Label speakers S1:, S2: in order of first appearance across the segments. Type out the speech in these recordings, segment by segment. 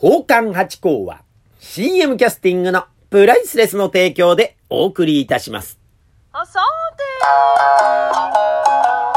S1: 宝冠八甲は CM キャスティングのプライスレスの提供でお送りいたします。
S2: あさて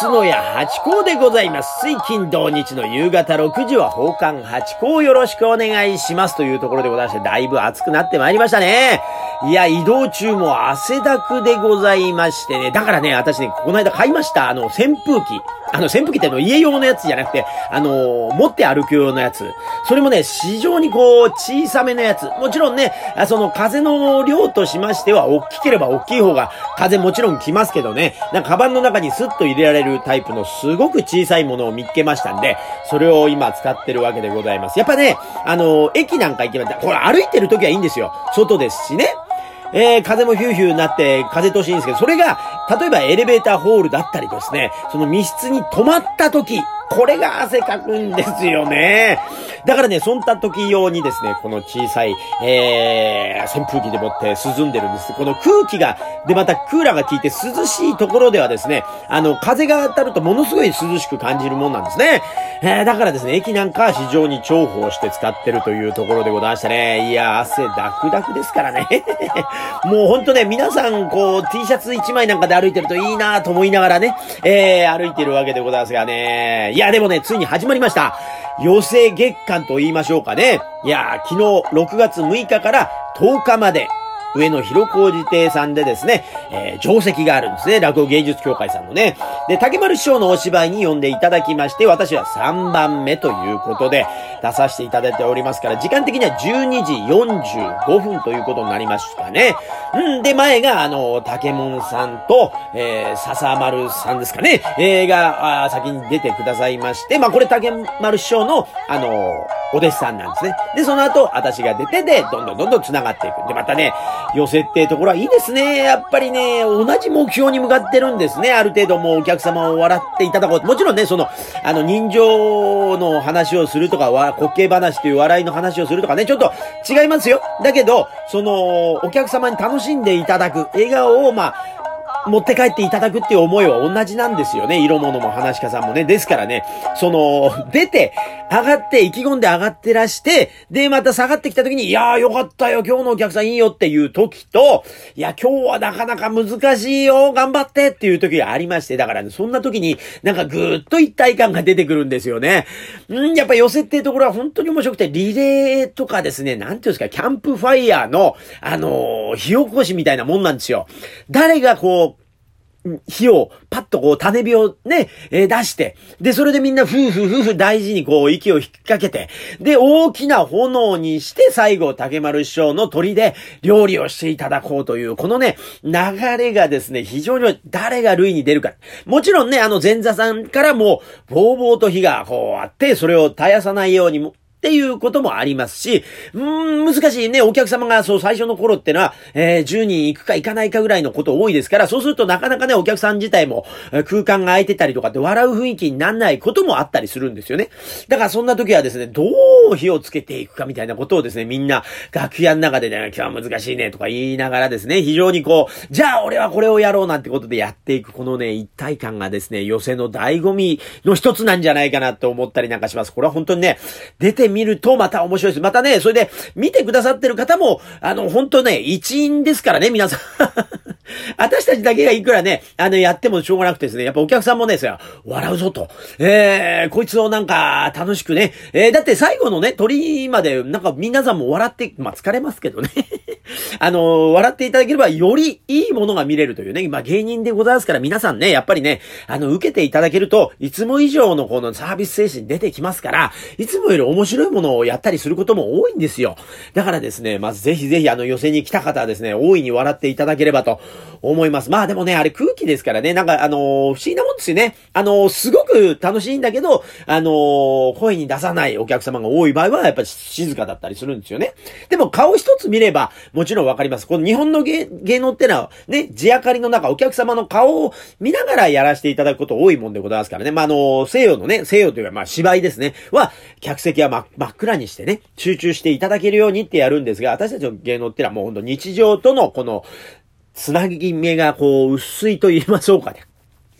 S1: 角、屋八甲でございます。水金土日の夕方6時は奉還八甲よろしくお願いしますというところでございまして、だいぶ暑くなってまいりましたね。いや、移動中も汗だくでございましてね。だからね、私ね、この間買いました。あの、扇風機。あの、扇風機っての、家用のやつじゃなくて、あの、持って歩く用のやつ。それもね、非常にこう、小さめのやつ。もちろんね、その風の量としましては、大きければ大きい方が、風もちろん来ますけどね、なんかカバンの中にスッと入れられるタイプのすごく小さいものを見つけましたんで、それを今使ってるわけでございます。やっぱね、あの、駅なんか行けば、これ歩いてる時はいいんですよ。外ですしね。えー、風もヒューヒューになって風通しいいんですけど、それが、例えばエレベーターホールだったりですね、その密室に止まった時、これが汗かくんですよね。だからね、そんな時用にですね、この小さい、えー、扇風機でもって涼んでるんです。この空気が、でまたクーラーが効いて涼しいところではですね、あの、風が当たるとものすごい涼しく感じるもんなんですね。えー、だからですね、駅なんかは非常に重宝して使ってるというところでございましたね。いや、汗ダクダクですからね。もうほんとね、皆さん、こう、T シャツ1枚なんかで歩いてるといいなと思いながらね、えー、歩いてるわけでございますがね。いや、でもね、ついに始まりました。寄せ月間と言いましょうかね。いや、昨日6月6日から10日まで、上野広小路亭さんでですね、えー、定石があるんですね。落語芸術協会さんのね。で、竹丸師匠のお芝居に呼んでいただきまして、私は3番目ということで出させていただいておりますから、時間的には12時45分ということになりましたね。うん、で、前が、あの、竹門さんと、えー、笹丸さんですかね、えー、が、あ先に出てくださいまして、まあ、これ竹丸師匠の、あの、お弟子さんなんですね。で、その後、私が出てで、どんどんどんどん繋がっていく。で、またね、寄せってところはいいですね。やっぱりね、同じ目標に向かってるんですね。ある程度もうお客様を笑っていただこう。もちろんね、その、あの、人情の話をするとか、わ、滑稽話という笑いの話をするとかね、ちょっと違いますよ。だけど、その、お客様に楽しんでいただく、笑顔を、まあ、持って帰っていただくっていう思いは同じなんですよね。色物も話し家さんもね。ですからね、その、出て、上がって、意気込んで上がってらして、で、また下がってきた時に、いやーよかったよ、今日のお客さんいいよっていう時と、いや、今日はなかなか難しいよ、頑張ってっていう時がありまして、だからね、そんな時になんかぐーっと一体感が出てくるんですよね。うん、やっぱ寄せっていうところは本当に面白くて、リレーとかですね、なんていうんですか、キャンプファイヤーの、あのー、火起こしみたいなもんなんですよ。誰がこう、火を、パッとこう、種火をね、えー、出して、で、それでみんな、ふうふうふうふう大事にこう、息を引っ掛けて、で、大きな炎にして、最後、竹丸師匠の鳥で料理をしていただこうという、このね、流れがですね、非常に誰が類に出るか。もちろんね、あの、前座さんからも、ぼうぼうと火がこうあって、それを絶やさないようにも、っていうこともありますし、うーん、難しいね、お客様がそう最初の頃ってのは、えー、10人行くか行かないかぐらいのこと多いですから、そうするとなかなかね、お客さん自体も、空間が空いてたりとかって笑う雰囲気にならないこともあったりするんですよね。だからそんな時はですね、どう火をつけていくかみたいなことをですね、みんな楽屋の中でね、今日は難しいねとか言いながらですね、非常にこう、じゃあ俺はこれをやろうなんてことでやっていくこのね、一体感がですね、寄せの醍醐味の一つなんじゃないかなと思ったりなんかします。これは本当にね、出てみるとまた面白いです。またね、それで見てくださってる方も、あの、本当ね、一員ですからね、皆さん。私たちだけがいくらね、あの、やってもしょうがなくてですね、やっぱお客さんもね、笑うぞと。えー、こいつをなんか、楽しくね。えー、だって最後のね、鳥居まで、なんか皆さんも笑って、まあ、疲れますけどね。あの、笑っていただければ、よりいいものが見れるというね。まあ、芸人でございますから、皆さんね、やっぱりね、あの、受けていただけると、いつも以上のこのサービス精神出てきますから、いつもより面白いものをやったりすることも多いんですよ。だからですね、まずぜひぜひあの、寄せに来た方はですね、大いに笑っていただければと思います。まあでもね、あれ空気ですからね、なんかあのー不思議なもんですよね。あのーすごく楽しいんだけど、あの声に出さないお客様が多い場合は、やっぱり静かだったりするんですよね。でも顔一つ見れば、もちろんわかります。この日本の芸芸能ってのは、ね、地明かりの中、お客様の顔を見ながらやらせていただくこと多いもんでございますからね。まあ、あの、西洋のね、西洋というか、まあ、芝居ですね。は、客席は真真っ暗にしてね、集中していただけるようにってやるんですが、私たちの芸能ってのはもうほんと日常とのこの、つなぎ目がこう、薄いと言いましょうかね。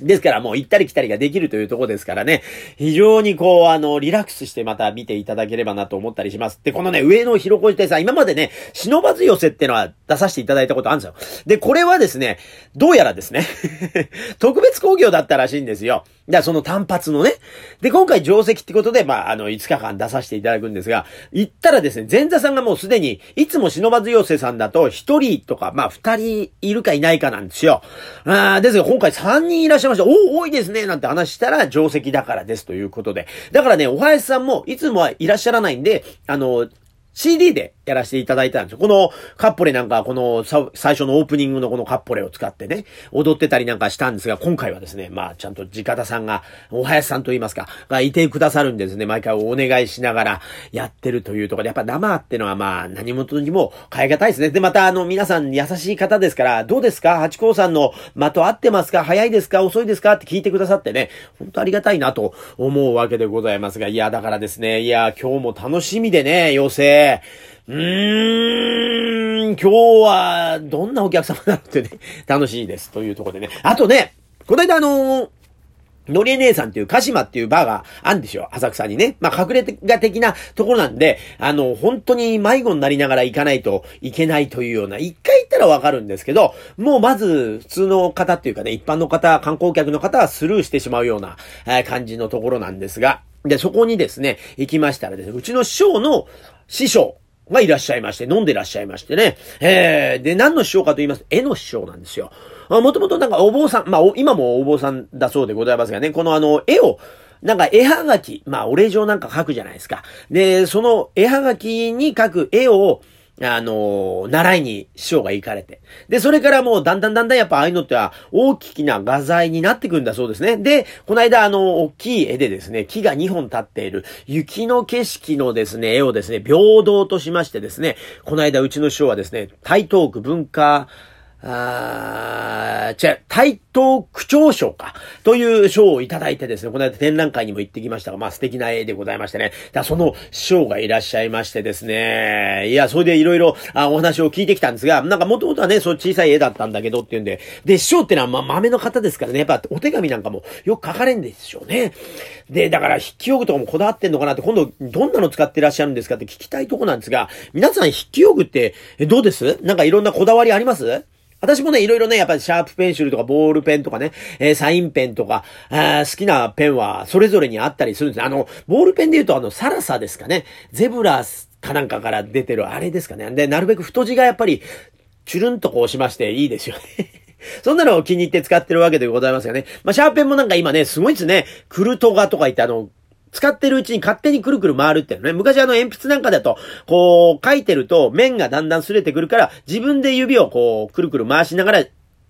S1: ですからもう行ったり来たりができるというとこですからね、非常にこう、あの、リラックスしてまた見ていただければなと思ったりします。で、このね、上野広小路亭さん、今までね、忍ばず寄せってのは出させていただいたことあるんですよ。で、これはですね、どうやらですね、特別工業だったらしいんですよ。だからその単発のね。で、今回定石ってことで、まあ、あの、5日間出させていただくんですが、行ったらですね、前座さんがもうすでに、いつも忍ばず寄せさんだと、1人とか、まあ、2人いるかいないかなんですよ。あーですが、今回3人いらっしゃいました。お多いですね、なんて話したら、定石だからですということで。だからね、お林さんも、いつもはいらっしゃらないんで、あの、CD でやらせていただいたんですよ。このカッポレなんか、この最初のオープニングのこのカッポレを使ってね、踊ってたりなんかしたんですが、今回はですね、まあちゃんと直田さんが、お林さんと言いますか、がいてくださるんですね、毎回お願いしながらやってるというところで、やっぱ生ってのはまあ何事にも変え難いですね。で、またあの皆さん優しい方ですから、どうですか？八甲さんの的合ってますか？早いですか？遅いですか？って聞いてくださってね、本当ありがたいなと思うわけでございますが、いや、だからですね、いや、今日も楽しみでね、妖精。うーん、今日は、どんなお客様なのってね、楽しいです。というところでね。あとね、この間あのーのりえ姉さんっていう鹿島っていうバーがあるんですよ。浅草にね。まあ、隠れ家的なところなんで、あの、本当に迷子になりながら行かないといけないというような、一回行ったらわかるんですけど、もうまず、普通の方っていうかね、一般の方、観光客の方はスルーしてしまうような、えー感じのところなんですが、で、そこにですね、行きましたらですね、うちの師匠の師匠、がいらっしゃいまして、飲んでいらっしゃいましてね。えー、で、何の師匠かと言いますと、絵の師匠なんですよ。もともとなんかお坊さん、まあ、今もお坊さんだそうでございますがね、このあの、絵を、なんか絵はがき、まあ、お礼状なんか書くじゃないですか。で、その絵はがきに書く絵を、あの習いに師匠が行かれて。で、それからもうだんだんだんだんやっぱああいうのっては大きな画材になってくるんだそうですね。で、この間あの、大きい絵でですね、木が2本立っている雪の景色のですね、絵をですね、平等としましてですね、この間うちの師匠はですね、台東区文化、あー、違う、台東区長賞か、という賞をいただいてですね、この間展覧会にも行ってきましたが、まあ素敵な絵でございましてね、だその賞がいらっしゃいましてですね、いや、それでいろいろお話を聞いてきたんですが、なんかもともとはね、そう小さい絵だったんだけどっていうんで、で、師匠ってのはま豆の方ですからね、やっぱお手紙なんかもよく書かれんでしょうね。で、だから筆記用具とかもこだわってんのかなって、今度どんなの使ってらっしゃるんですかって聞きたいとこなんですが、皆さん筆記用具ってどうです？なんかいろんなこだわりあります？私もね、いろいろね、やっぱりシャープペンシルとかボールペンとかね、えーサインペンとか、あ好きなペンはそれぞれにあったりするんです。あの、ボールペンで言うとあの、サラサですかね。ゼブラかなんかから出てるあれですかね。で、なるべく太字がやっぱり、チュルンとこうしましていいですよね。そんなのを気に入って使ってるわけでございますよね。まあ、シャーペンもなんか今ね、すごいですね。クルトガとか言ってあの、使ってるうちに勝手にくるくる回るっていうのね。昔あの鉛筆なんかだと、こう、書いてると面がだんだん擦れてくるから、自分で指をこう、くるくる回しながら、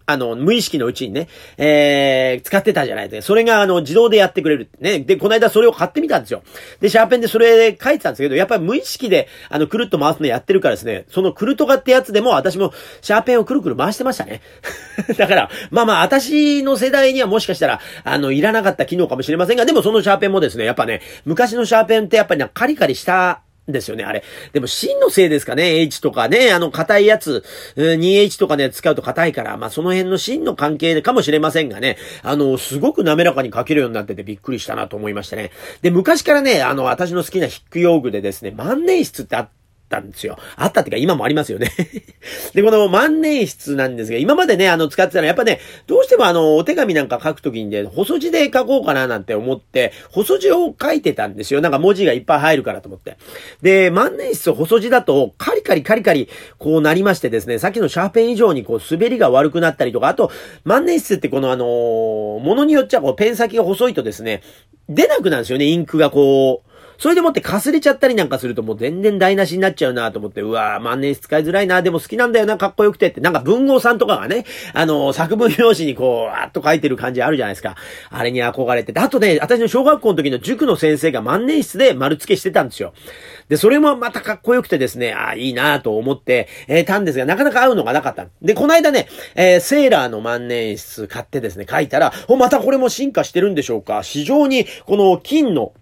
S1: あの、無意識のうちにね、えー、使ってたじゃないですか。それが、あの、自動でやってくれるね。で、この間それを買ってみたんですよ。で、シャーペンでそれ書いてたんですけど、やっぱり無意識で、あの、くるっと回すのやってるからですね、そのクルトガってやつでも、私も、シャーペンをくるくる回してましたね。だから、まあまあ、私の世代にはもしかしたら、あの、いらなかった機能かもしれませんが、でもそのシャーペンもですね、やっぱね、昔のシャーペンってやっぱりなカリカリした、ですよね、あれ。でも、芯のせいですかね、H とかね、あの、硬いやつ、2H とかね、使うと硬いから、まあ、その辺の芯の関係かもしれませんがね、あの、すごく滑らかに書けるようになっててびっくりしたなと思いましたね。で、昔からね、あの、私の好きな筆記用具でですね、万年筆ってあっったんですよ。あったっていうか今もありますよね。で、この万年筆なんですが、今までね、あの、使ってたのはやっぱね、どうしてもあの、お手紙なんか書くときにね、細字で書こうかななんて思って、細字を書いてたんですよ。なんか文字がいっぱい入るからと思って。で、万年筆細字だと、カリカリカリカリ、こうなりましてですね、さっきのシャーペン以上にこう、滑りが悪くなったりとか、あと、万年筆ってこのあのーものによっちゃこう、ペン先が細いとですね、出なくなるんですよね、インクがこう、それでもってかすれちゃったりなんかするともう全然台無しになっちゃうなと思って、うわー万年筆使いづらいな、でも好きなんだよな、かっこよくてって、なんか文豪さんとかがね、あの、作文用紙にこう、あっと書いてる感じあるじゃないですか。あれに憧れてて。あとね、私の小学校の時の塾の先生が万年筆で丸付けしてたんですよ。で、それもまたかっこよくてですね、ああ、いいなと思って、えー、たんですが、なかなか合うのがなかった。で、この間ね、えー、セーラーの万年筆買ってですね、書いたら、お、またこれも進化してるんでしょうか。非常に、この金の、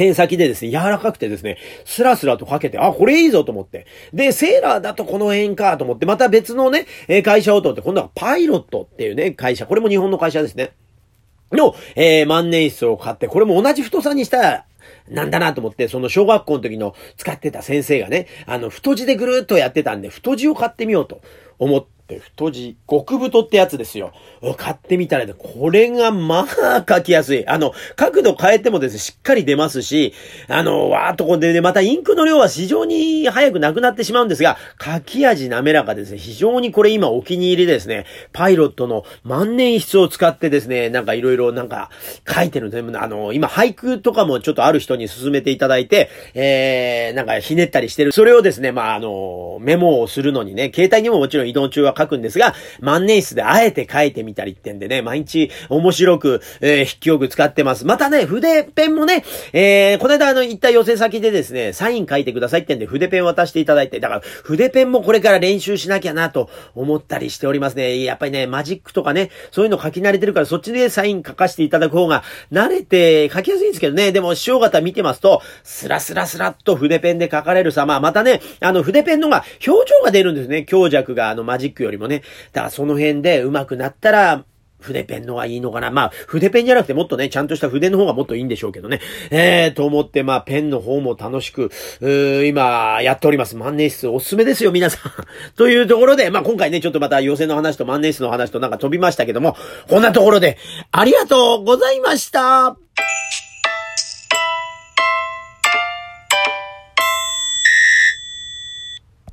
S1: ペン先でですね、柔らかくてですね、スラスラとかけて、あ、これいいぞと思って。で、セーラーだとこの辺かと思って、また別のね、会社をとって、今度はパイロットっていうね、会社、これも日本の会社ですね。の、えー、万年筆を買って、これも同じ太さにしたら、なんだなと思って、その小学校の時の使ってた先生がね、あの、太字でぐるっとやってたんで、太字を買ってみようと思って、太字、極太ってやつですよ。買ってみたらね、これがまあ書きやすい。あの、角度変えてもですね、しっかり出ますし、あの、わーっとこんでね、またインクの量は非常に早くなくなってしまうんですが、書き味滑らかですね、非常にこれ今お気に入りですね、パイロットの万年筆を使ってですね、なんかいろいろなんか書いてるですね。あの、今俳句とかもちょっとある人に勧めていただいて、えー、なんかひねったりしてる。それをですね、まあ、あの、メモをするのにね、携帯にももちろん移動中は書くんですが、万年筆であえて書いてみたりってんでね、毎日面白く、えー、筆記用具使ってます。またね、筆ペンもね、えー、この間あの、行った寄せ先でですね、サイン書いてくださいってんで筆ペン渡していただいて、だから筆ペンもこれから練習しなきゃなと思ったりしておりますね。やっぱりね、マジックとかね、そういうの書き慣れてるからそっちでサイン書かせていただく方が慣れて書きやすいんですけどね、でも師匠方見てますと、スラスラスラっと筆ペンで書かれるさ、ままたね、あの筆ペンのが表情が出るんですね。強弱があのマジックよりもね。だからその辺で上手くなったら、筆ペンのがいいのかなまあ、筆ペンじゃなくてもっとね、ちゃんとした筆の方がもっといいんでしょうけどね。えー、と思って、まあ、ペンの方も楽しく、うー今、やっております。万年筆おすすめですよ、皆さん。というところで、まあ今回ね、ちょっとまた予選の話と万年筆の話となんか飛びましたけども、こんなところで、ありがとうございました